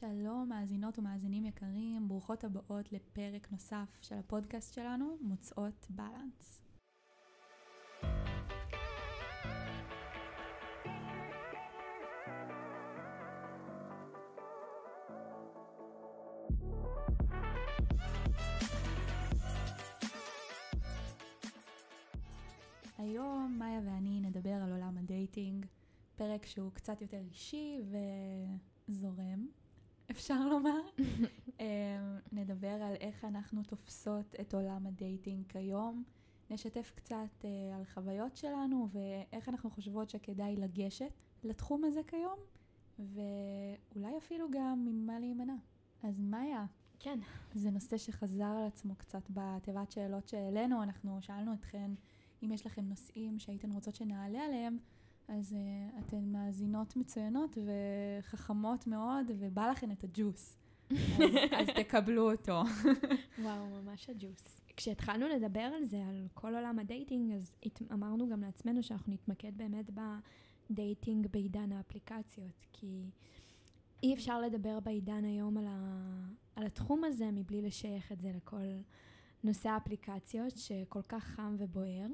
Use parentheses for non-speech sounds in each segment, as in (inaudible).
שלום, מאזינות ומאזינים יקרים, ברוכות הבאות לפרק נוסף של הפודקאסט שלנו, מוצאות balance. היום מאיה ואני נדבר על עולם ה dating, פרק שהוא קצת יותר אישי וזורם, אפשר לומר. אמ, נדבר על איך אנחנו תופסות את עולם הדייטינג כיום, נשתף קצת אה, על חוויות שלנו ואיך אנחנו חושבות שכדאי לגשת לתחום הזה כיום, ואולי אפילו גם ממה להימנע. אז מאיה, כן. זה נושא שחזר על עצמו קצת בתיבת שאלות שהעלינו, אנחנו שאלנו אתכן אם יש לכם נושאים שהייתן רוצות שנעלה עליהם, אז uh, אתן מאזינות מצוינות וחכמות מאוד, ובא לכן את הג'וס. אז, אז תקבלו אותו. וואו, ממש הג'וס. כשהתחלנו לדבר על זה, על כל עולם ה dating, אז אמרנו גם לעצמנו שאנחנו נתמקד באמת ב dating בעידן האפליקציות, כי אי אפשר לדבר בעידן היום על, ה... על התחום הזה מבלי לשייך את זה לכל נושא האפליקציות שכל כך חם ובוער.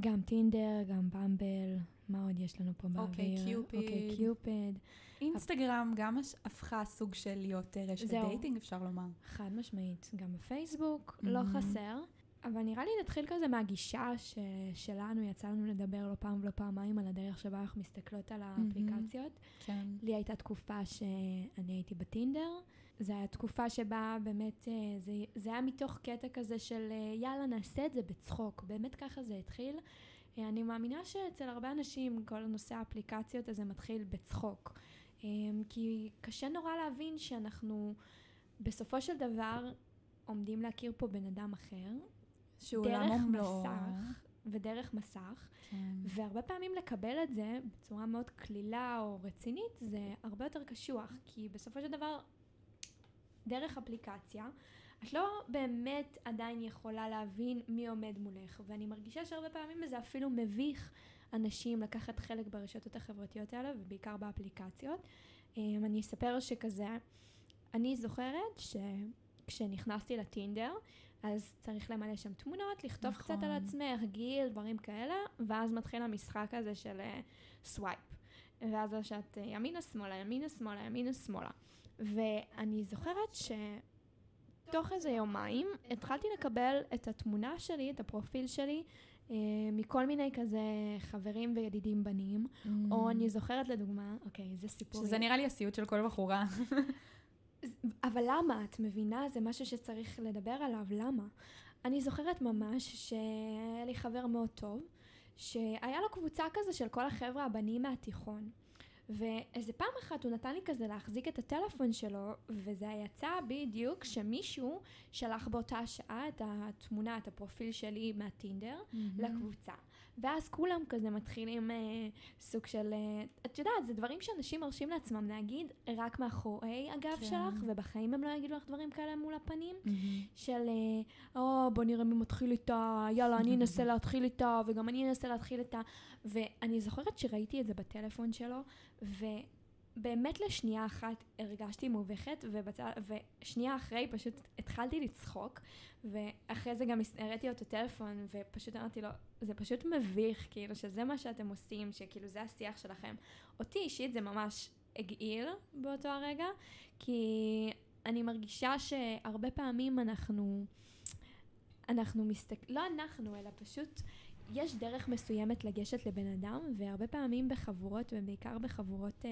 גם טינדר, גם במבל, מה עוד יש לנו פה באוויר? OkCupid. OkCupid. אינסטגרם גם הפכה סוג של להיות אה, רשת dating, אפשר לומר. חד משמעית. גם בפייסבוק, לא חסר. אבל נראה לי נתחיל כזה מהגישה ש... שלנו, יצא לנו לדבר לא פעם ולא פעמיים על הדרך שבה אנחנו מסתכלות על האפליקציות. כן. לי הייתה תקופה שאני הייתי בטינדר. זו הייתה תקופה שבה באמת, אה, זה, זה היה מתוך קטע כזה של אה, יאללה, נעשה את זה בצחוק. באמת ככה זה התחיל. אה, אני מאמינה שאצל הרבה אנשים כל נושא האפליקציות הזה מתחיל בצחוק. כי קשה נורא להבין שאנחנו בסופו של דבר עומדים להכיר פה בן אדם אחר, שהוא עולם. דרך מסך, ודרך מסך, כן. והרבה פעמים לקבל את זה בצורה מאוד קלילה או רצינית, זה הרבה יותר קשוח, כי בסופו של דבר, דרך אפליקציה, את לא באמת עדיין יכולה להבין מי עומד מולך, ואני מרגישה שהרבה פעמים זה אפילו מביך אנשים לקחת חלק ברשתות החברתיות האלה, ובעיקר באפליקציות. אמ, אני אספר שכזה, אני זוכרת ש... כשנכנסתי לטינדר, אז צריך למלא שם תמונות, לכתוב נכון. קצת על עצמך, גיל, דברים כאלה, ואז מתחיל המשחק הזה של swipe. Uh, ואז שאת uh, ימינה שמאלה, ימינה שמאלה, ימינה שמאלה. ואני זוכרת שתוך איזה יומיים התחלתי לקבל את התמונה שלי, את הפרופיל שלי, uh, מכל מיני כזה חברים וידידים בנים, mm. או אני זוכרת לדוגמה, אוקיי, זה סיפור. שזה נראה לי הסיוט של כל בחורה. (laughs) אבל למה? את מבינה? זה משהו שצריך לדבר עליו, למה? אני זוכרת ממש שהיה לי חבר מאוד טוב, שהיה לו קבוצה כזה של כל החבר'ה הבנים מהתיכון. ואיזה פעם אחת הוא נתן לי כזה להחזיק את הטלפון שלו, וזה יצא בדיוק שמישהו שלח באותה שעה את התמונה, את הפרופיל שלי מהטינדר, mm-hmm. לקבוצה. ואז כולם כזה מתחילים אה, סוג של, אה, את יודעת, זה דברים שאנשים מרשים לעצמם להגיד רק מאחורי הגב כן. שלך, ובחיים הם לא יגידו לך דברים כאלה מול הפנים, mm-hmm. של, אה, או, בוא נראה מי מתחיל איתה, יאללה, אני אנסה (laughs) להתחיל איתה, וגם אני אנסה להתחיל איתה. ואני זוכרת שראיתי את זה בטלפון שלו, ובאמת לשנייה אחת הרגשתי מובכת, ובצע... ושנייה אחרי פשוט התחלתי לצחוק, ואחרי זה גם הראיתי לו את הטלפון, ופשוט אמרתי לו, זה פשוט מביך, כאילו, שזה מה שאתם עושים, שכאילו זה השיח שלכם. אותי אישית זה ממש הגעיל באותו הרגע, כי אני מרגישה שהרבה פעמים אנחנו... אנחנו מסתכלים, לא אנחנו, אלא פשוט יש דרך מסוימת לגשת לבן אדם, והרבה פעמים בחבורות, ובעיקר בחבורות uh,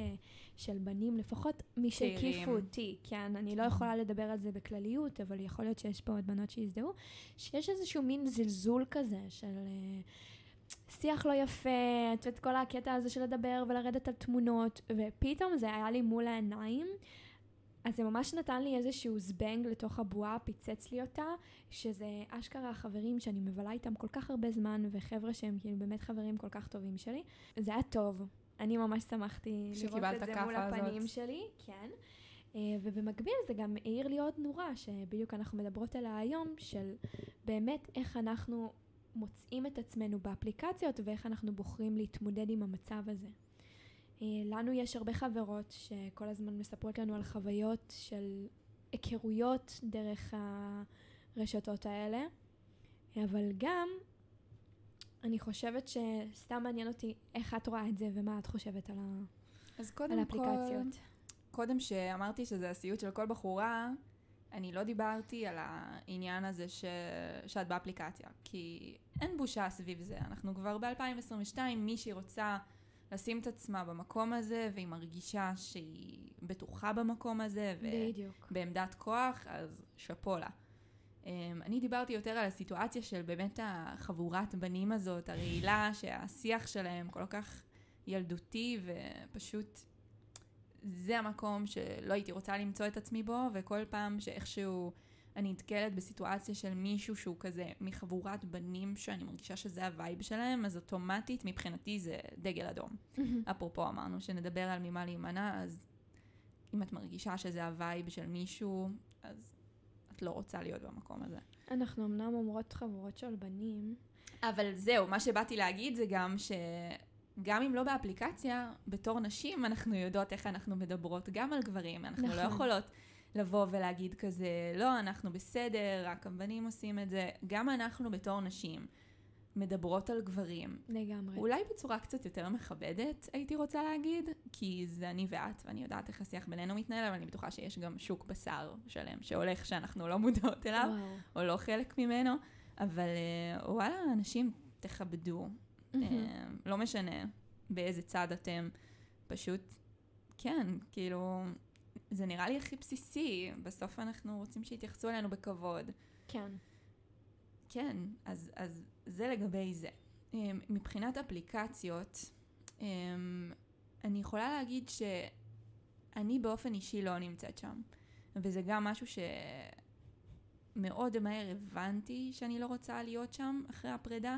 של בנים, לפחות מי שהקיפו אותי, כן, אני לא יכולה לדבר על זה בכלליות, אבל יכול להיות שיש פה עוד בנות שיזדהו, שיש איזשהו מין זלזול כזה של... Uh, שיח לא יפה, את יודעת, כל הקטע הזה של לדבר ולרדת על תמונות, ופתאום זה היה לי מול העיניים, אז זה ממש נתן לי איזשהו זבנג לתוך הבועה, פיצץ לי אותה, שזה אשכרה החברים שאני מבלה איתם כל כך הרבה זמן, וחבר'ה שהם כאילו באמת חברים כל כך טובים שלי. זה היה טוב. אני ממש שמחתי לראות את זה מול הפנים הזאת. שלי, כן. אה, ובמקביל זה גם העיר לי עוד נורה, שבדיוק אנחנו מדברות עליה היום, של באמת איך אנחנו מוצאים את עצמנו באפליקציות, ואיך אנחנו בוחרים להתמודד עם המצב הזה. אה, לנו יש הרבה חברות שכל הזמן מספרות לנו על חוויות של היכרויות דרך הרשתות האלה, אבל גם אני חושבת שסתם מעניין אותי איך את רואה את זה ומה את חושבת על, ה... אז קודם על האפליקציות. כל, קודם שאמרתי שזה הסיוט של כל בחורה, אני לא דיברתי על העניין הזה ש... שאת באפליקציה, כי אין בושה סביב זה. אנחנו כבר ב-2022, מישהי רוצה לשים את עצמה במקום הזה, והיא מרגישה שהיא בטוחה במקום הזה. ובעמדת כוח, אז שאפו לה. אמ, אני דיברתי יותר על הסיטואציה של באמת החבורת בנים הזאת, הרעילה, (laughs) שהשיח שלהם כל כך ילדותי ופשוט זה המקום שלא הייתי רוצה למצוא את עצמי בו, וכל פעם שאיכשהו אני נתקלת בסיטואציה של מישהו שהוא כזה מחבורת בנים שאני מרגישה שזה ה vibe שלהם, אז אוטומטית מבחינתי זה דגל אדום. אפרופו אמרנו שנדבר על ממה להימנע, אז אם את מרגישה שזה ה vibe של מישהו, אז את לא רוצה להיות במקום הזה. אנחנו אמנם אומרות חבורות של בנים. אבל זהו, מה שבאתי להגיד זה גם שגם אם לא באפליקציה, בתור נשים אנחנו יודעות איך אנחנו מדברות גם על גברים. אנחנו נכון. לא יכולות לבוא ולהגיד כזה, לא, אנחנו בסדר, רק הבנים עושים את זה. גם אנחנו בתור נשים מדברות על גברים. לגמרי. אולי בצורה קצת יותר מכבדת, הייתי רוצה להגיד, כי זה אני ואת, ואני יודעת איך השיח בינינו מתנהל, אבל אני בטוחה שיש גם שוק בשר שלם שהולך שאנחנו לא מודעות אליו, וואו. או לא חלק ממנו, אבל אה, וואלה, אנשים, תכבדו. אה, לא משנה באיזה צד אתם, פשוט, כן, כאילו, זה נראה לי הכי בסיסי. בסוף אנחנו רוצים שיתייחסו אלינו בכבוד. כן. כן, אז, אז זה לגבי זה. אמ, מבחינת אפליקציות, אמ, אני יכולה להגיד שאני באופן אישי לא נמצאת שם. וזה גם משהו שמאוד מהר הבנתי שאני לא רוצה להיות שם אחרי הפרידה.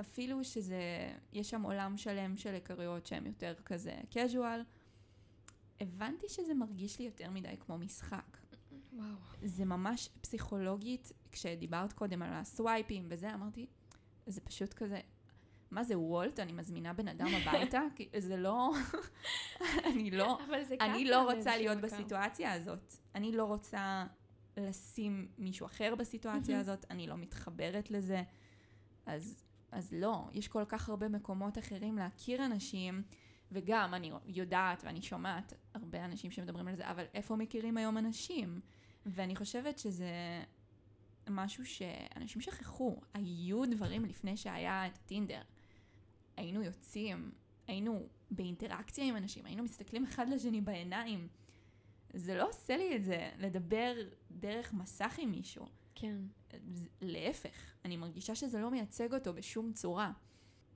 אפילו שזה, יש שם עולם שלם של היכרויות שהן יותר כזה casual. הבנתי שזה מרגיש לי יותר מדי כמו משחק. וואו. זה ממש פסיכולוגית, כשדיברת קודם על הסווייפים וזה, אמרתי, זה פשוט כזה, מה זה וולט? אני מזמינה בן אדם (laughs) הביתה? זה לא, (laughs) אני לא, אני לא רוצה להיות מקום. בסיטואציה הזאת. אני לא רוצה לשים מישהו אחר בסיטואציה מהמם. הזאת, אני לא מתחברת לזה. אז, אז לא, יש כל כך הרבה מקומות אחרים להכיר אנשים, וגם אני יודעת ואני שומעת הרבה אנשים שמדברים על זה, אבל איפה מכירים היום אנשים? ואני חושבת שזה משהו שאנשים שכחו. היו דברים לפני שהיה את הטינדר. היינו יוצאים, היינו באינטראקציה עם אנשים, היינו מסתכלים אחד לשני בעיניים. זה לא עושה לי את זה לדבר דרך מסך עם מישהו. כן. להפך, אני מרגישה שזה לא מייצג אותו בשום צורה.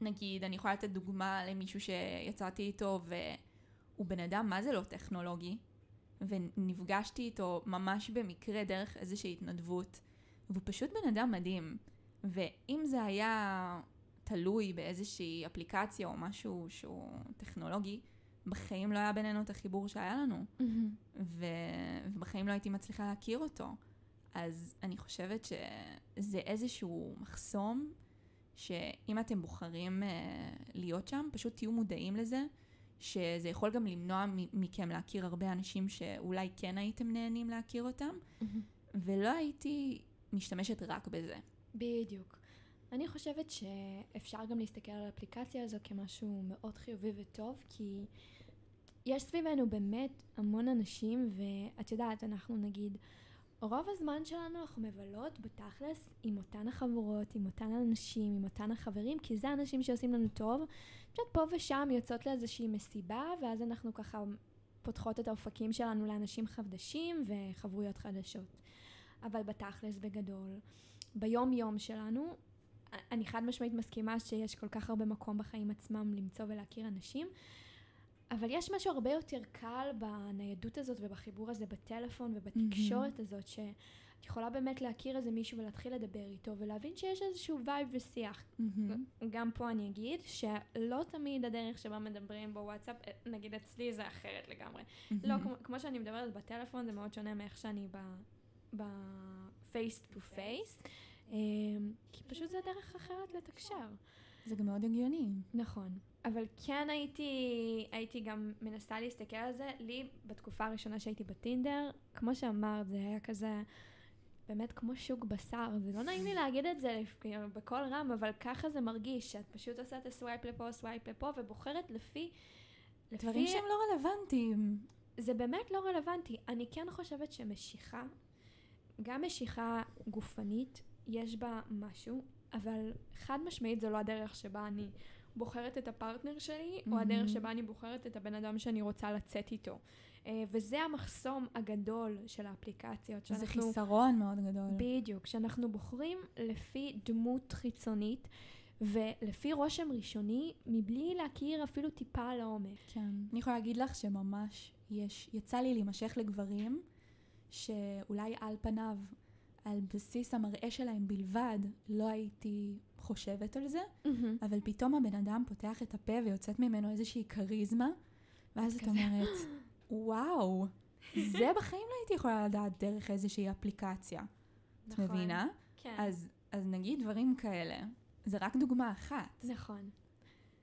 נגיד, אני יכולה לתת דוגמה למישהו שיצאתי איתו והוא בן אדם מה זה לא טכנולוגי, ונפגשתי איתו ממש במקרה דרך איזושהי התנדבות, והוא פשוט בן אדם מדהים. ואם זה היה תלוי באיזושהי אפליקציה או משהו שהוא טכנולוגי, בחיים לא היה בינינו את החיבור שהיה לנו. ו... ובחיים לא הייתי מצליחה להכיר אותו. אז אני חושבת שזה איזשהו מחסום, שאם אתם בוחרים uh, להיות שם, פשוט תהיו מודעים לזה, שזה יכול גם למנוע מ- מכם להכיר הרבה אנשים שאולי כן הייתם נהנים להכיר אותם, ולא הייתי משתמשת רק בזה. בדיוק. אני חושבת שאפשר גם להסתכל על האפליקציה הזו כמשהו מאוד חיובי וטוב, כי יש סביבנו באמת המון אנשים, ואת יודעת, אנחנו נגיד, רוב הזמן שלנו אנחנו מבלות בתכלס עם אותן החברות, עם אותן אנשים, עם אותן החברים, כי זה האנשים שעושים לנו טוב. פשוט פה ושם יוצאות לאיזושהי מסיבה, ואז אנחנו ככה פותחות את האופקים שלנו לאנשים חדשים וחברויות חדשות. אבל בתכלס, בגדול, ביום יום שלנו, אני חד משמעית מסכימה שיש כל כך הרבה מקום בחיים עצמם למצוא ולהכיר אנשים, אבל יש משהו הרבה יותר קל בניידות הזאת ובחיבור הזה בטלפון ובתקשורת הזאת, שאת יכולה באמת להכיר איזה מישהו ולהתחיל לדבר איתו ולהבין שיש איזשהו וייב ושיח. גם פה אני אגיד שלא תמיד הדרך שבה מדברים בוואטסאפ, נגיד אצלי זה אחרת לגמרי. לא, כמו, כמו שאני מדברת בטלפון זה מאוד שונה מאיך שאני to face, אמ, כי פשוט זה דרך אחרת לתקשר. זה גם מאוד הגיוני. נכון. אבל כן הייתי, הייתי גם מנסה להסתכל על זה. לי, בתקופה הראשונה שהייתי בטינדר, כמו שאמרת, זה היה כזה, באמת כמו שוק בשר. זה לא נעים לי להגיד את זה כאילו, בקול רם, אבל ככה זה מרגיש, שאת פשוט עושה את ה swipe לפה, swipe לפה, ובוחרת לפי... דברים. שהם לא רלוונטיים. זה באמת לא רלוונטי. אני כן חושבת שמשיכה, גם משיכה גופנית, יש בה משהו, אבל חד משמעית זו לא הדרך שבה אני בוחרת את הפרטנר שלי, mm-hmm. או הדרך שבה אני בוחרת את הבן אדם שאני רוצה לצאת איתו. Uh, וזה המחסום הגדול של האפליקציות. זה חיסרון מאוד גדול. בדיוק, שאנחנו בוחרים לפי דמות חיצונית. ולפי רושם ראשוני, מבלי להכיר אפילו טיפה לעומק. כן. אני יכולה להגיד לך שממש יש, יצא לי להימשך לגברים שאולי על פניו, על בסיס המראה שלהם בלבד, לא הייתי חושבת על זה, mm-hmm. אבל פתאום הבן אדם פותח את הפה ויוצאת ממנו איזושהי כריזמה, ואז את אומרת, (laughs) וואו, זה בחיים לא הייתי יכולה לדעת דרך איזושהי אפליקציה. נכון. את מבינה? כן. אז, אז נגיד דברים כאלה, זה רק דוגמה אחת. נכון.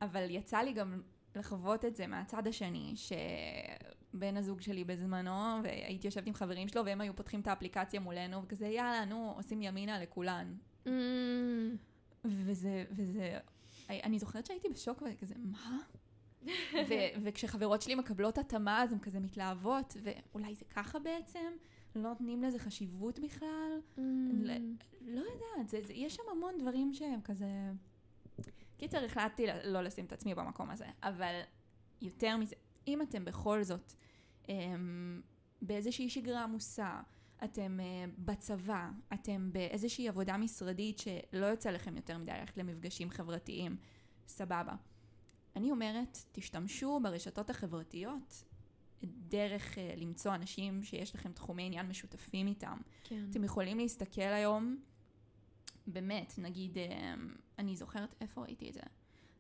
אבל יצא לי גם לחוות את זה מהצד השני, שבן הזוג שלי בזמנו, והייתי יושבת עם חברים שלו, והם היו פותחים את האפליקציה מולנו, וכזה, יאללה, נו, עושים ימינה לכולן. Mm. וזה, וזה, אני זוכרת שהייתי בשוק וכזה, מה? ו- וכשחברות שלי מקבלות התאמה, אז הן כזה מתלהבות, ואולי זה ככה בעצם? לא נותנים לזה חשיבות בכלל? Mm. לא, לא יודעת, זה, זה, יש שם המון דברים שהם כזה... קיצר, החלטתי לא לשים את עצמי במקום הזה, אבל יותר מזה, אם אתם בכל זאת אמ, באיזושהי שגרה עמוסה, אתם uh, בצבא, אתם באיזושהי עבודה משרדית שלא יוצא לכם יותר מדי ללכת למפגשים חברתיים, סבבה. אני אומרת, תשתמשו ברשתות החברתיות דרך uh, למצוא אנשים שיש לכם תחומי עניין משותפים איתם. כן. אתם יכולים להסתכל היום, באמת, נגיד, uh, אני זוכרת איפה ראיתי את זה.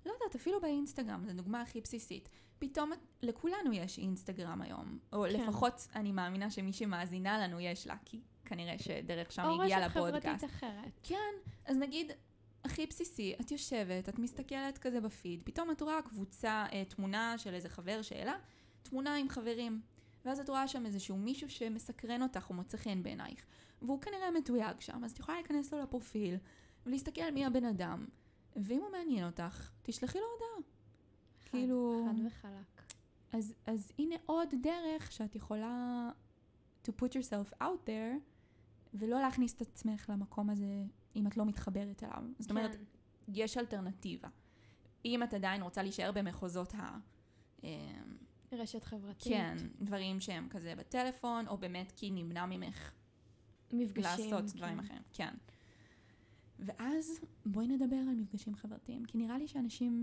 לא יודעת, אפילו באינסטגרם, זו דוגמה הכי בסיסית. פתאום לכולנו יש אינסטגרם היום. או כן. לפחות אני מאמינה שמי שמאזינה לנו יש לה, כי כנראה שדרך שם היא הגיעה לפודקאסט. או רשת חברתית אחרת. כן, אז נגיד, הכי בסיסי, את יושבת, את מסתכלת כזה בפיד, פתאום את רואה קבוצה, אה, תמונה של איזה חבר שאלה, תמונה עם חברים. ואז את רואה שם איזשהו מישהו שמסקרן אותך או מוצא חן בעינייך. והוא כנראה מתויג שם, אז את יכולה להיכנס לו לפרופיל ולהסתכל מי הבן אדם. ואם הוא מעניין אותך, תשלחי לו הודעה. כאילו... חד וחלק. אז, אז הנה עוד דרך שאת יכולה to put yourself out there, ולא להכניס את עצמך למקום הזה אם את לא מתחברת אליו. כן. זאת אומרת, יש אלטרנטיבה. אם את עדיין רוצה להישאר במחוזות ה... אמ, רשת חברתית. כן, דברים שהם כזה בטלפון, או באמת כי נמנע ממך מפגשים. לעשות כן. דברים אחרים. כן. ואז בואי נדבר על מפגשים חברתיים, כי נראה לי שאנשים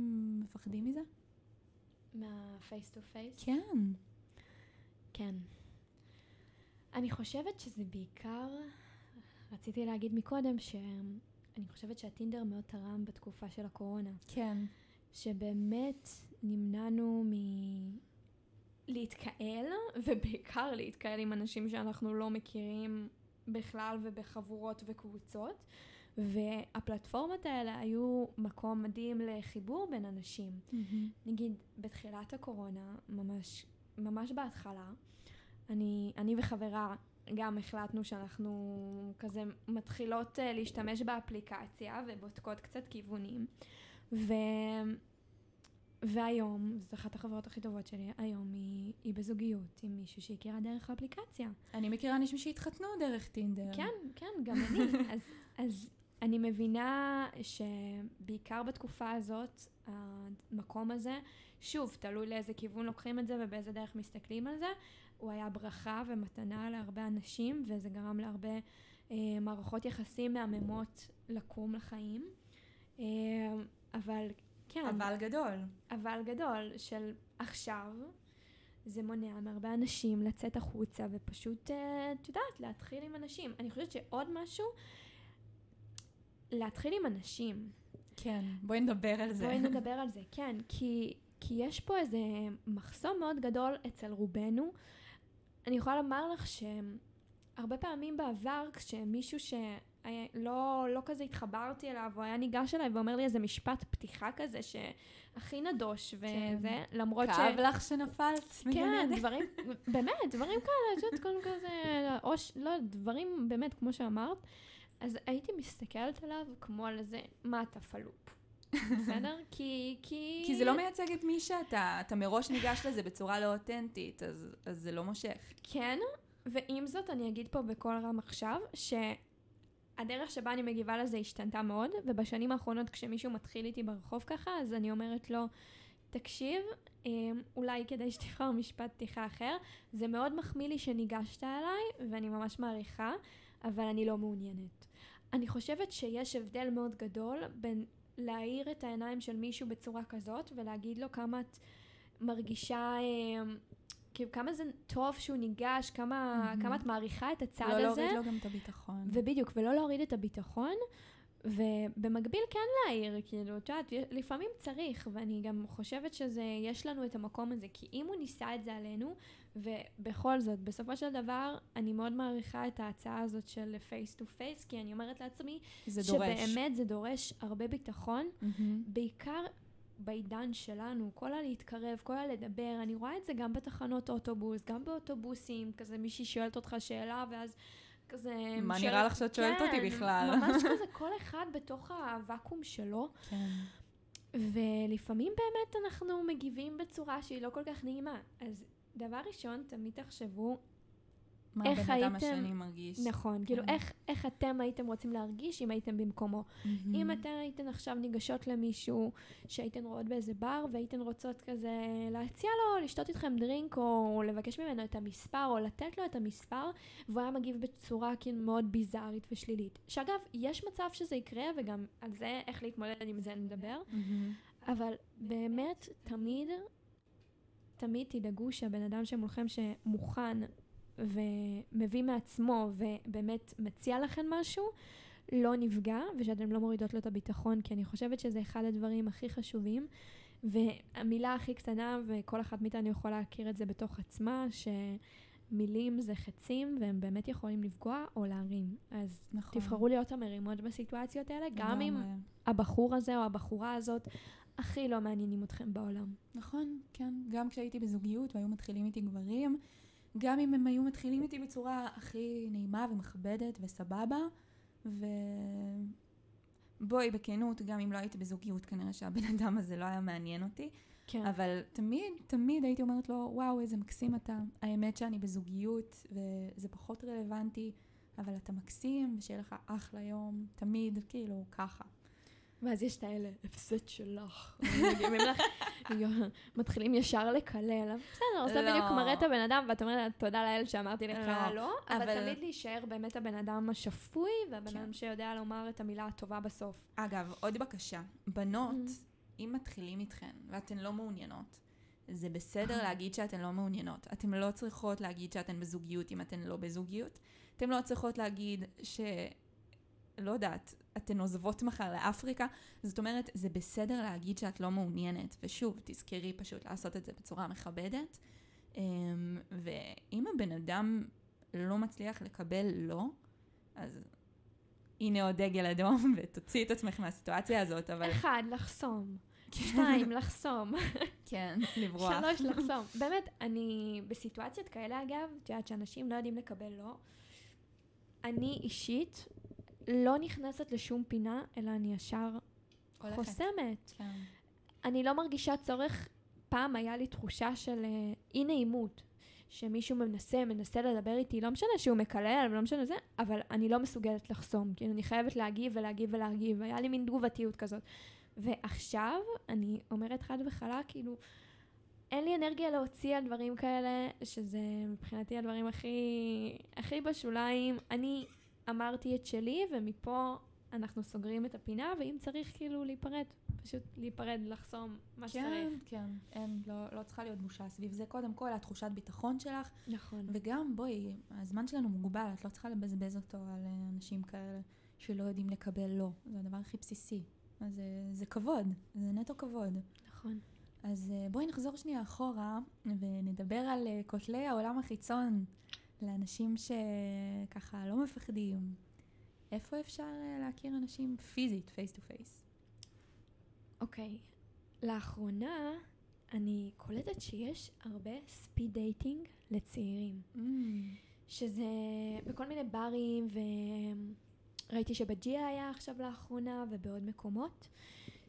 מפחדים מזה. מה face to face? כן. כן. אני חושבת שזה בעיקר, רציתי להגיד מקודם שאני חושבת שהטינדר מאוד תרם בתקופה של הקורונה. כן. שבאמת נמנענו מ... להתקהל, ובעיקר להתקהל עם אנשים שאנחנו לא מכירים בכלל ובחבורות וקבוצות. והפלטפורמות האלה היו מקום מדהים לחיבור בין אנשים. Mm-hmm. נגיד, בתחילת הקורונה, ממש, ממש בהתחלה, אני, אני וחברה גם החלטנו שאנחנו כזה מתחילות uh, להשתמש באפליקציה ובודקות קצת כיוונים. ו... והיום, זו אחת החברות הכי טובות שלי, היום היא, היא בזוגיות עם מישהו שהכירה דרך האפליקציה. אני מכירה אנשים שהתחתנו דרך טינדר. כן, כן, גם אני. (laughs) אז, אז אני מבינה שבעיקר בתקופה הזאת, המקום הזה, שוב, תלוי לאיזה כיוון לוקחים את זה ובאיזה דרך מסתכלים על זה, הוא היה ברכה ומתנה להרבה אנשים, וזה גרם להרבה אה, מערכות יחסים מהממות לקום לחיים. אה, אבל כן. אבל גדול. אבל גדול, של עכשיו, זה מונע מהרבה אנשים לצאת החוצה ופשוט, אה, את יודעת, להתחיל עם אנשים. אני חושבת שעוד משהו, להתחיל עם אנשים. כן, בואי נדבר על זה. בואי (laughs) נדבר על זה, כן, כי, כי יש פה איזה מחסום מאוד גדול אצל רובנו. אני יכולה לומר לך שהרבה פעמים בעבר, כשמישהו ש... היה, לא, לא כזה התחברתי אליו, הוא היה ניגש אליי ואומר לי איזה משפט פתיחה כזה שהכי נדוש, כן. וזה, למרות ש... כאב לך שנפלת? כן? דברים, (laughs) באמת, דברים כאלה, את יודעת, קודם כזה, או ש... לא, דברים באמת, כמו שאמרת. אז הייתי מסתכלת עליו כמו על איזה, מה אתה פלופ, (laughs) בסדר? כי, כי... כי זה לא מייצג את מי שאתה, אתה מראש ניגש לזה בצורה לא אותנטית, אז, אז זה לא מושך. כן, ועם זאת אני אגיד פה בקול רם עכשיו, שהדרך שבה אני מגיבה לזה השתנתה מאוד, ובשנים האחרונות כשמישהו מתחיל איתי ברחוב ככה, אז אני אומרת לו, תקשיב, אמ, אולי כדאי שתבחר משפט פתיחה אחר, זה מאוד מחמיא לי שניגשת אליי, ואני ממש מעריכה, אבל אני לא מעוניינת. אני חושבת שיש הבדל מאוד גדול בין להאיר את העיניים של מישהו בצורה כזאת, ולהגיד לו כמה את מרגישה... אמ, כאילו כמה זה טוב שהוא ניגש, כמה, מהמם. כמה את מעריכה את הצעד לא הזה. להוריד לו גם את הביטחון. ובדיוק, ולא להוריד את הביטחון, ובמקביל כן להעיר, כאילו, את יודעת, לפעמים צריך, ואני גם חושבת שזה, יש לנו את המקום הזה, כי אם הוא ניסה את זה עלינו, ובכל זאת, בסופו של דבר, אני מאוד מעריכה את ההצעה הזאת של face to face, כי אני אומרת לעצמי, זה דורש. שבאמת זה דורש הרבה ביטחון, mm-hmm. בעיקר בעידן שלנו, כל הלהתקרב, כל הלדבר, אני רואה את זה גם בתחנות אוטובוס, גם באוטובוסים, כזה מישהי שואלת אותך שאלה, ואז כזה... מה נראה לך שאת שואלת אותי כן, בכלל? ממש (laughs) כזה כל אחד בתוך הוואקום שלו, כן. ולפעמים באמת אנחנו מגיבים בצורה שהיא לא כל כך נעימה. אז דבר ראשון, תמיד תחשבו, מה איך הבן אדם הייתם- השני מרגיש. נכון, כאילו כן. איך, איך אתם הייתם רוצים להרגיש אם הייתם במקומו. מהמם. אם אתן הייתן עכשיו ניגשות למישהו שהייתן רואות באיזה בר והייתן רוצות כזה להציע לו לשתות איתכם דרינק או לבקש ממנו את המספר או לתת לו את המספר והוא היה מגיב בצורה כאילו מאוד ביזארית ושלילית. שאגב, יש מצב שזה יקרה וגם על זה איך להתמודד עם זה נדבר, מהמם. אבל באמת תמיד, תמיד תדאגו שהבן אדם שמולכם שמוכן ומביא מעצמו ובאמת מציע לכם משהו, לא נפגע ושאתם לא מורידות לו את הביטחון, כי אני חושבת שזה אחד הדברים הכי חשובים. והמילה הכי קטנה, וכל אחת מאיתנו יכולה להכיר את זה בתוך עצמה, שמילים זה חצים והם באמת יכולים לפגוע או להרים. אז נכון. תבחרו להיות המרימות בסיטואציות האלה, גם אם. הבחור הזה או הבחורה הזאת הכי לא מעניינים אתכם בעולם. נכון, כן. גם כשהייתי בזוגיות והיו מתחילים איתי גברים, גם אם הם היו מתחילים איתי בצורה הכי נעימה ומכבדת וסבבה, ובואי, בכנות, גם אם לא הייתי בזוגיות, כנראה שהבן אדם הזה לא היה מעניין אותי. כן. אבל תמיד, תמיד הייתי אומרת לו, וואו, איזה מקסים אתה. האמת שאני בזוגיות, וזה פחות רלוונטי, אבל אתה מקסים, ושיהיה לך אחלה יום, תמיד, כאילו, ככה. ואז יש את האלה, הפסד שלך. (laughs) מתחילים ישר לקלל. בסדר, זה לא. בדיוק מראה את הבן אדם, ואת אומרת, תודה לאל שאמרתי לך לא, לא, אבל תמיד להישאר באמת הבן אדם השפוי, והבן כן. אדם שיודע לומר את המילה הטובה בסוף. אגב, עוד בקשה. בנות, Mm. אם מתחילים איתכן ואתן לא מעוניינות, זה בסדר להגיד שאתן לא מעוניינות. אתן לא צריכות להגיד שאתן בזוגיות אם אתן לא בזוגיות. אתן לא צריכות להגיד ש... לא יודעת, אתן עוזבות מחר לאפריקה. זאת אומרת, זה בסדר להגיד שאת לא מעוניינת. ושוב, תזכרי פשוט לעשות את זה בצורה מכבדת. אמ, ואם הבן אדם לא מצליח לקבל לא, אז הנה עוד דגל אדום, (laughs) ותוציאי את עצמך מהסיטואציה הזאת, אבל... אחד, לחסום. שתיים, לחסום. (laughs) כן, לברוח. שלוש, (laughs) לחסום. באמת, אני בסיטואציות כאלה, אגב, את יודעת שאנשים לא יודעים לקבל לא. אני אישית לא נכנסת לשום פינה, אלא אני ישר הולכת. חוסמת. כן. אני לא מרגישה צורך, פעם היה לי תחושה של אה, אי נעימות. שמישהו מנסה, מנסה לדבר איתי, לא משנה שהוא מקלל, ולא משנה זה, אבל אני לא מסוגלת לחסום. כאילו, אני חייבת להגיב ולהגיב ולהגיב, היה לי מין תגובתיות כזאת. ועכשיו, אני אומרת חד וחלק, כאילו, אין לי אנרגיה להוציא על דברים כאלה, שזה מבחינתי הדברים הכי, הכי בשוליים. אני אמרתי את שלי, ומפה אנחנו סוגרים את הפינה, ואם צריך כאילו להיפרד, פשוט להיפרד, לחסום, מה כן, שצריך. כן, אין, לא, לא צריכה להיות בושה סביב זה. קודם כל, התחושת ביטחון שלך, נכון. וגם, בואי, הזמן שלנו מוגבל, את לא צריכה לבזבז אותו על אה, אנשים כאלה שלא יודעים לקבל לא. זה הדבר הכי בסיסי. אז זה, זה כבוד, זה נטו כבוד. נכון. אז אה, בואי נחזור שנייה אחורה ונדבר על אה, כותלי העולם החיצון, לאנשים שככה לא מפחדים. איפה אפשר אה, להכיר אנשים פיזית, face to face? אוקיי, לאחרונה אני קולטת שיש הרבה speed dating לצעירים. Mm. שזה בכל מיני ברים, וראיתי שבג'יה היה עכשיו לאחרונה ובעוד מקומות,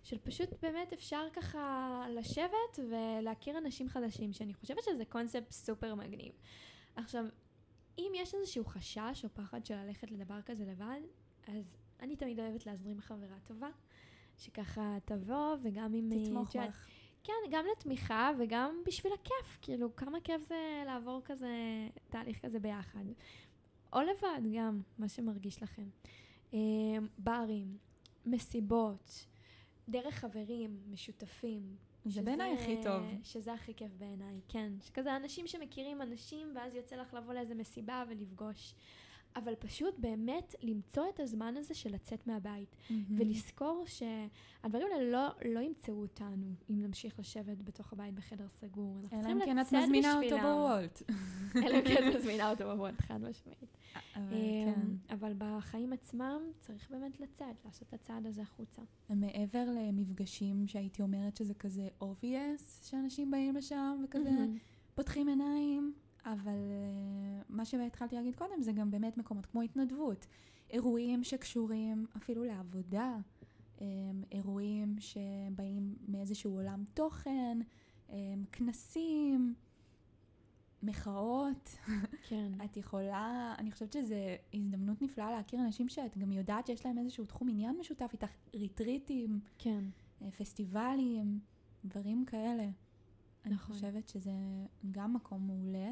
של פשוט באמת אפשר ככה לשבת ולהכיר אנשים חדשים, שאני חושבת שזה קונספט סופר מגניב. עכשיו, אם יש איזשהו חשש או פחד של ללכת לדבר כזה לבד, אז אני תמיד אוהבת להזרים חברה טובה, שככה תבוא, וגם אם... תתמוך אה, בך. כן, גם לתמיכה וגם בשביל הכיף, כאילו, כמה כיף זה לעבור כזה, תהליך כזה ביחד. או לבד גם, מה שמרגיש לכם. אה, ברים, מסיבות, דרך חברים, משותפים. זה בעיניי הכי טוב. שזה הכי כיף בעיניי, כן. שכזה אנשים שמכירים אנשים, ואז יוצא לך לבוא לאיזה מסיבה ולפגוש. אבל פשוט באמת למצוא את הזמן הזה של לצאת מהבית. מהמם. ולזכור שהדברים האלה לא, לא ימצאו אותנו אם נמשיך לשבת בתוך הבית בחדר סגור. אלא אם כן את מזמינה אותו. בוולט. אלא אם כן את מזמינה אותו בוולט, חד משמעית. אבל אמ, כן. אבל בחיים עצמם צריך באמת לצאת, לעשות את הצעד הזה החוצה. מעבר למפגשים שהייתי אומרת שזה כזה obvious, שאנשים באים לשם וכזה. פותחים עיניים, אבל אה, מה שהתחלתי להגיד קודם זה גם באמת מקומות כמו התנדבות. אירועים שקשורים אפילו לעבודה, אה, אירועים שבאים מאיזשהו עולם תוכן, אה, כנסים, מחאות. כן. (laughs) את יכולה, אני חושבת שזו הזדמנות נפלאה להכיר אנשים שאת גם יודעת שיש להם איזשהו תחום עניין משותף איתך, ריטריטים, כן. אה, פסטיבלים, דברים כאלה. אני נכון. חושבת שזה גם מקום מעולה.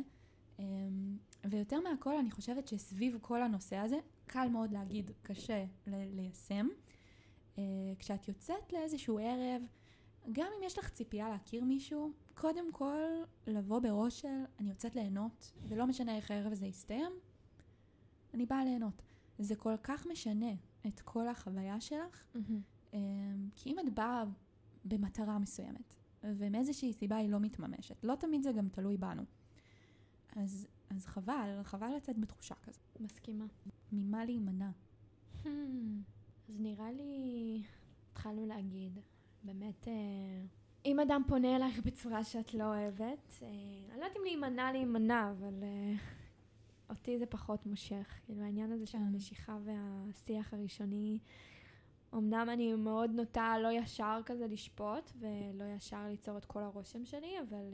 אמ, ויותר מהכל, אני חושבת שסביב כל הנושא הזה, קל מאוד להגיד, קשה ל- ליישם. אה, כשאת יוצאת לאיזשהו ערב, גם אם יש לך ציפייה להכיר מישהו, קודם כל לבוא בראש של אני יוצאת ליהנות, ולא משנה איך הערב הזה יסתיים, אני באה ליהנות. זה כל כך משנה את כל החוויה שלך, מהמם. אמ, כי אם את באה במטרה מסוימת, ומאיזושהי סיבה היא לא מתממשת, לא תמיד זה גם תלוי בנו. אז, אז חבל, חבל לצאת בתחושה כזאת. מסכימה. ממה להימנע? Hmm. אז נראה לי, התחלנו להגיד, באמת, אה, אם אדם פונה אלייך בצורה שאת לא אוהבת, אה, אני לא יודעת אם להימנע, להימנע, אבל אה, אותי זה פחות מושך. כאילו, העניין הזה של כן. המשיכה והשיח הראשוני, אמנם אני מאוד נוטה לא ישר כזה לשפוט, ולא ישר ליצור את כל הרושם שלי, אבל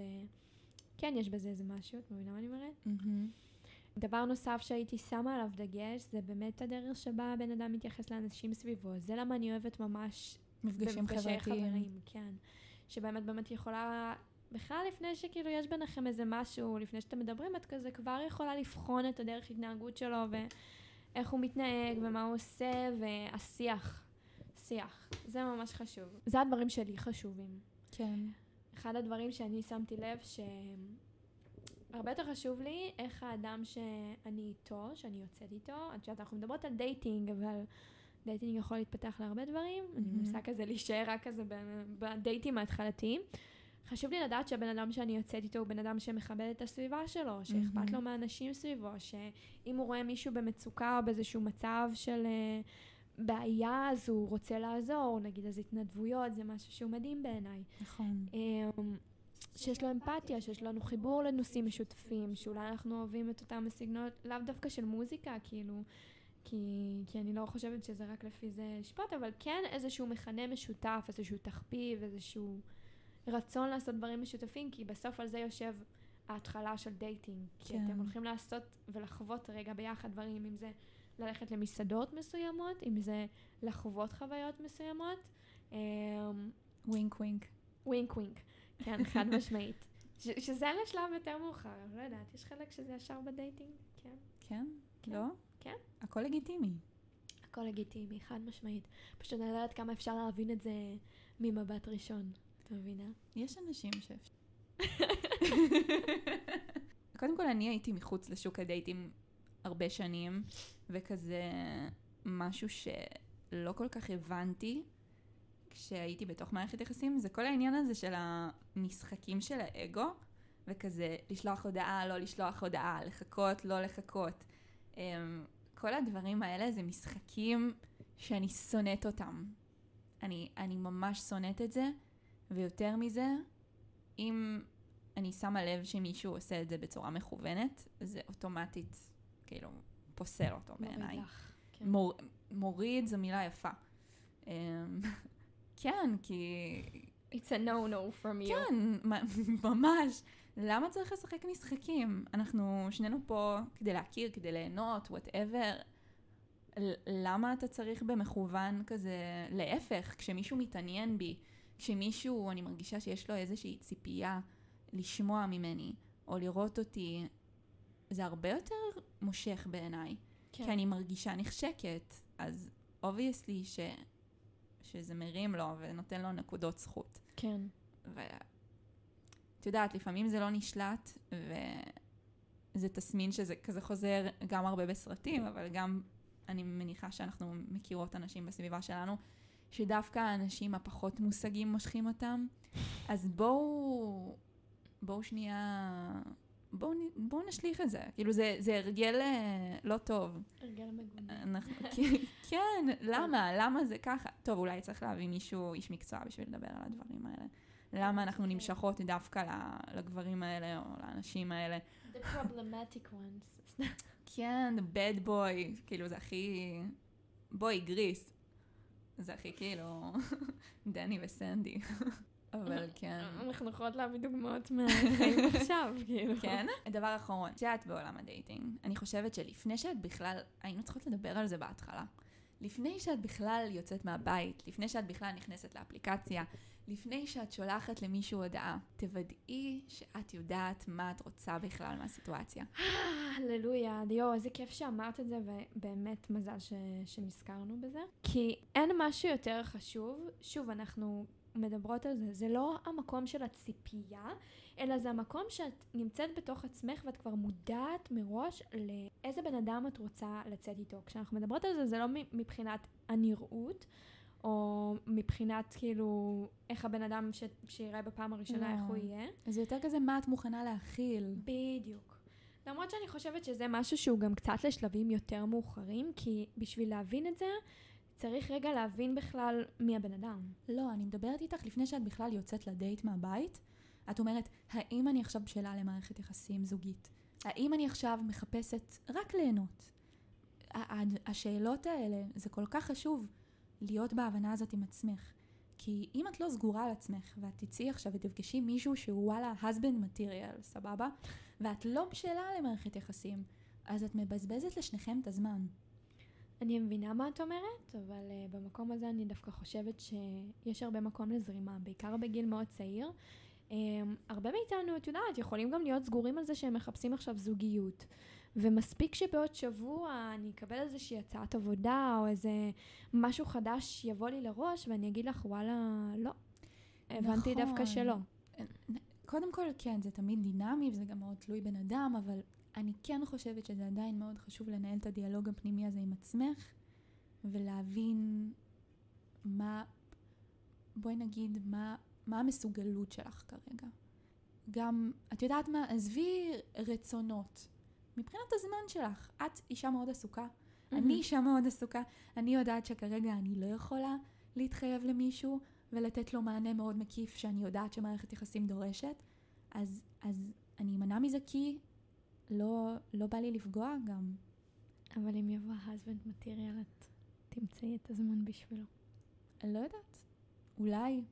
כן, יש בזה איזה משהו, את מבינה מה אני אומרת? דבר נוסף שהייתי שמה עליו דגש, זה באמת הדרך שבה הבן אדם מתייחס לאנשים סביבו. זה למה אני אוהבת ממש מפגשים במפגשי חברתיים. חברים, כן. שבאמת באמת יכולה, בכלל לפני שכאילו יש ביניכם איזה משהו, לפני שאתם מדברים, את כזה כבר יכולה לבחון את הדרך התנהגות שלו ואיך הוא מתנהג ומה הוא עושה, והשיח. שיח. זה ממש חשוב. זה הדברים שלי חשובים. כן. אחד הדברים שאני שמתי לב שהרבה יותר חשוב לי איך האדם שאני איתו, שאני יוצאת איתו, את יודעת, אנחנו מדברות על dating, אבל dating יכול להתפתח להרבה דברים, אני mm-hmm. מנסה כזה להישאר רק כזה בדייטים ההתחלתיים. חשוב לי לדעת שהבן אדם שאני יוצאת איתו הוא בן אדם שמכבד את הסביבה שלו, שאכפת. לו מהאנשים סביבו, שאם הוא רואה מישהו במצוקה או באיזשהו מצב של אה, בעיה, אז הוא רוצה לעזור, נגיד אז התנדבויות, זה משהו שהוא מדהים בעיניי. נכון. אמ, שיש לו אמפתיה, שיש לנו חיבור לנושאים משותפים, שאולי אנחנו אוהבים את אותם הסגנונות, לאו דווקא של מוזיקה, כאילו, כי, כי אני לא חושבת שזה רק לפי זה לשפוט, אבל כן איזשהו מכנה משותף, איזשהו תחביב, איזשהו רצון לעשות דברים משותפים, כי בסוף על זה יושב ההתחלה של dating. כי כן. אתם הולכים לעשות ולחוות רגע ביחד דברים, אם זה ללכת למסעדות מסוימות, אם זה לחוות חוויות מסוימות. אמ, wink wink. wink wink, כן, חד (laughs) משמעית. ש- שזה לשלב יותר מאוחר, לא יודעת, יש חלק שזה ישר ב dating, כן. כן? כן. לא? כן. הכל לגיטימי. הכל לגיטימי, חד משמעית. פשוט אני לא יודעת כמה אפשר להבין את זה ממבט ראשון, את מבינה? יש אנשים שאפשר. קודם כל, אני הייתי מחוץ לשוק הדייטים הרבה שנים, וכזה משהו שלא כל כך הבנתי כשהייתי בתוך מערכת יחסים, זה כל העניין הזה של המשחקים של האגו, וכזה לשלוח הודעה, לא לשלוח הודעה, לחכות, לא לחכות. כל הדברים האלה זה משחקים שאני שונאת אותם. אני, אני ממש שונאת את זה, ויותר מזה, אם אני שמה לב שמישהו עושה את זה בצורה מכוונת, זה אוטומטית, כאילו, פוסל אותו בעיניי. כן. מור, מוריד זו מילה יפה. אמ, (laughs) כן, כי... It's a no-no from you. כן, ממש. למה צריך לשחק משחקים? אנחנו שנינו פה כדי להכיר, כדי ליהנות, וואטאבר. למה אתה צריך במכוון כזה, להפך, כשמישהו מתעניין בי, כשמישהו, אני מרגישה שיש לו איזושהי ציפייה לשמוע ממני, או לראות אותי, זה הרבה יותר מושך בעיניי. כן. כי אני מרגישה נחשקת, אז obviously ש... שזה מרים לו ונותן לו נקודות זכות. כן. ואת יודעת, לפעמים זה לא נשלט, וזה תסמין שזה כזה חוזר גם הרבה בסרטים, אבל גם אני מניחה שאנחנו מכירות אנשים בסביבה שלנו, שדווקא האנשים הפחות מושגים מושכים אותם. אז בואו, בואו שנייה, בואו, בואו נשליך את זה. כאילו זה, זה הרגל אה, לא טוב. הרגל מגונה. (laughs) כי- כן, למה? למה זה ככה? טוב, אולי צריך להביא מישהו, איש מקצוע, בשביל לדבר על הדברים האלה. למה אנחנו נמשכות דווקא לגברים האלה או לאנשים האלה? The problematic ones. כן, the bad boy, כאילו זה הכי... בואי, גריס. זה הכי כאילו... (laughs) דני וסנדי. (laughs) אבל כן. אנחנו יכולות להביא דוגמאות מהחיים (laughs) עכשיו, כאילו. כן? דבר אחרון, כשאת בעולם ה dating, אני חושבת שלפני שאת בכלל, היינו צריכות לדבר על זה בהתחלה. לפני שאת בכלל יוצאת מהבית, לפני שאת בכלל נכנסת לאפליקציה, לפני שאת שולחת למישהו הודעה, תוודאי שאת יודעת מה את רוצה בכלל מהסיטואציה. הללויה, יואו, איזה כיף שאמרת את זה, ובאמת מזל ש... שנזכרנו בזה. כי אין משהו יותר חשוב, שוב, אנחנו מדברות על זה, זה לא המקום של הציפייה, אלא זה המקום שאת נמצאת בתוך עצמך ואת כבר מודעת מראש לאיזה בן אדם את רוצה לצאת איתו. כשאנחנו מדברות על זה, זה לא מבחינת הנראות. או מבחינת כאילו איך הבן אדם ש... שיראה בפעם הראשונה, לא. איך הוא יהיה. זה יותר כזה מה את מוכנה להכיל. בדיוק. למרות שאני חושבת שזה משהו שהוא גם קצת לשלבים יותר מאוחרים, כי בשביל להבין את זה, צריך רגע להבין בכלל מי הבן אדם. לא, אני מדברת איתך לפני שאת בכלל יוצאת לדייט מהבית. את אומרת, האם אני עכשיו בשלה למערכת יחסים זוגית? האם אני עכשיו מחפשת רק ליהנות? השאלות האלה, זה כל כך חשוב להיות בהבנה הזאת עם עצמך. כי אם את לא סגורה על עצמך, ואת תצאי עכשיו ותפגשי מישהו שהוא וואלה husband material, סבבה? ואת לא בשלה למערכת יחסים, אז את מבזבזת לשניכם את הזמן. אני מבינה מה את אומרת, אבל uh, במקום הזה אני דווקא חושבת שיש הרבה מקום לזרימה, בעיקר בגיל מאוד צעיר. Um, הרבה מאיתנו, את יודעת, יכולים גם להיות סגורים על זה שהם מחפשים עכשיו זוגיות. ומספיק שבעוד שבוע אני אקבל איזושהי הצעת עבודה או איזה משהו חדש יבוא לי לראש ואני אגיד לך וואלה לא. הבנתי נכון. דווקא שלא. קודם כל, כן, זה תמיד דינמי וזה גם מאוד תלוי בן אדם, אבל אני כן חושבת שזה עדיין מאוד חשוב לנהל את הדיאלוג הפנימי הזה עם עצמך, ולהבין מה, בואי נגיד, מה, מה המסוגלות שלך כרגע. גם, את יודעת מה, עזבי רצונות. מבחינת הזמן שלך, את אישה מאוד עסוקה, אני אישה מאוד עסוקה, אני יודעת שכרגע אני לא יכולה להתחייב למישהו ולתת לו מענה מאוד מקיף שאני יודעת שמערכת יחסים דורשת, אז, אז אני אמנע מזה כי לא, לא בא לי לפגוע גם. אבל אם יבוא husband material את תמצאי את הזמן בשבילו. אני לא יודעת. אולי,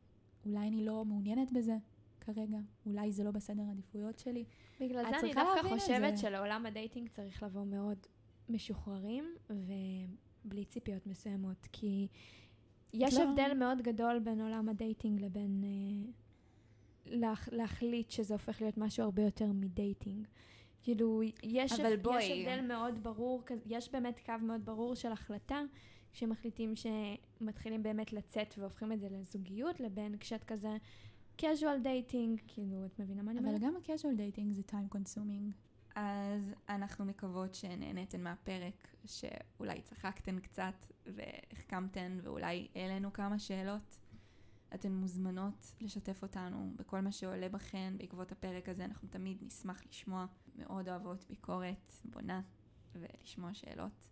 אולי אני לא מעוניינת בזה כרגע, אולי זה לא בסדר העדיפויות שלי. בגלל זה אני דווקא חושבת. שלעולם הדייטינג צריך לבוא מאוד משוחררים ובלי ציפיות מסוימות, כי יש לא- הבדל מאוד גדול בין עולם ה dating לבין אה, להח, להחליט שזה הופך להיות משהו הרבה יותר מ dating. כאילו, יש, אבל יש בואי. הבדל מאוד ברור, יש באמת קו מאוד ברור של החלטה, כשמחליטים שמתחילים באמת לצאת והופכים את זה לזוגיות, לבין כשאת כזה casual dating, כאילו, את מבינה מה אני אבל אומרת? גם ה-casual dating זה time consuming. אז אנחנו מקוות שנהניתן מהפרק, שאולי צחקתן קצת והחכמתן ואולי העלינו כמה שאלות. אתן מוזמנות לשתף אותנו בכל מה שעולה בכן בעקבות הפרק הזה, אנחנו תמיד נשמח לשמוע. מאוד אוהבות ביקורת בונה ולשמוע שאלות.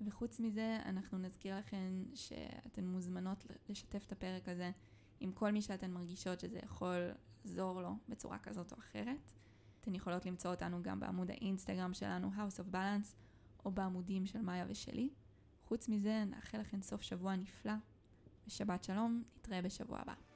וחוץ מזה, אנחנו נזכיר לכם שאתן מוזמנות לשתף את הפרק הזה עם כל מי שאתן מרגישות שזה יכול לעזור לו בצורה כזאת או אחרת. אתן יכולות למצוא אותנו גם בעמוד האינסטגרם שלנו, House of Balance, או בעמודים של מאיה ושלי. חוץ מזה, נאחל לכם סוף שבוע נפלא, ושבת שלום, נתראה בשבוע הבא.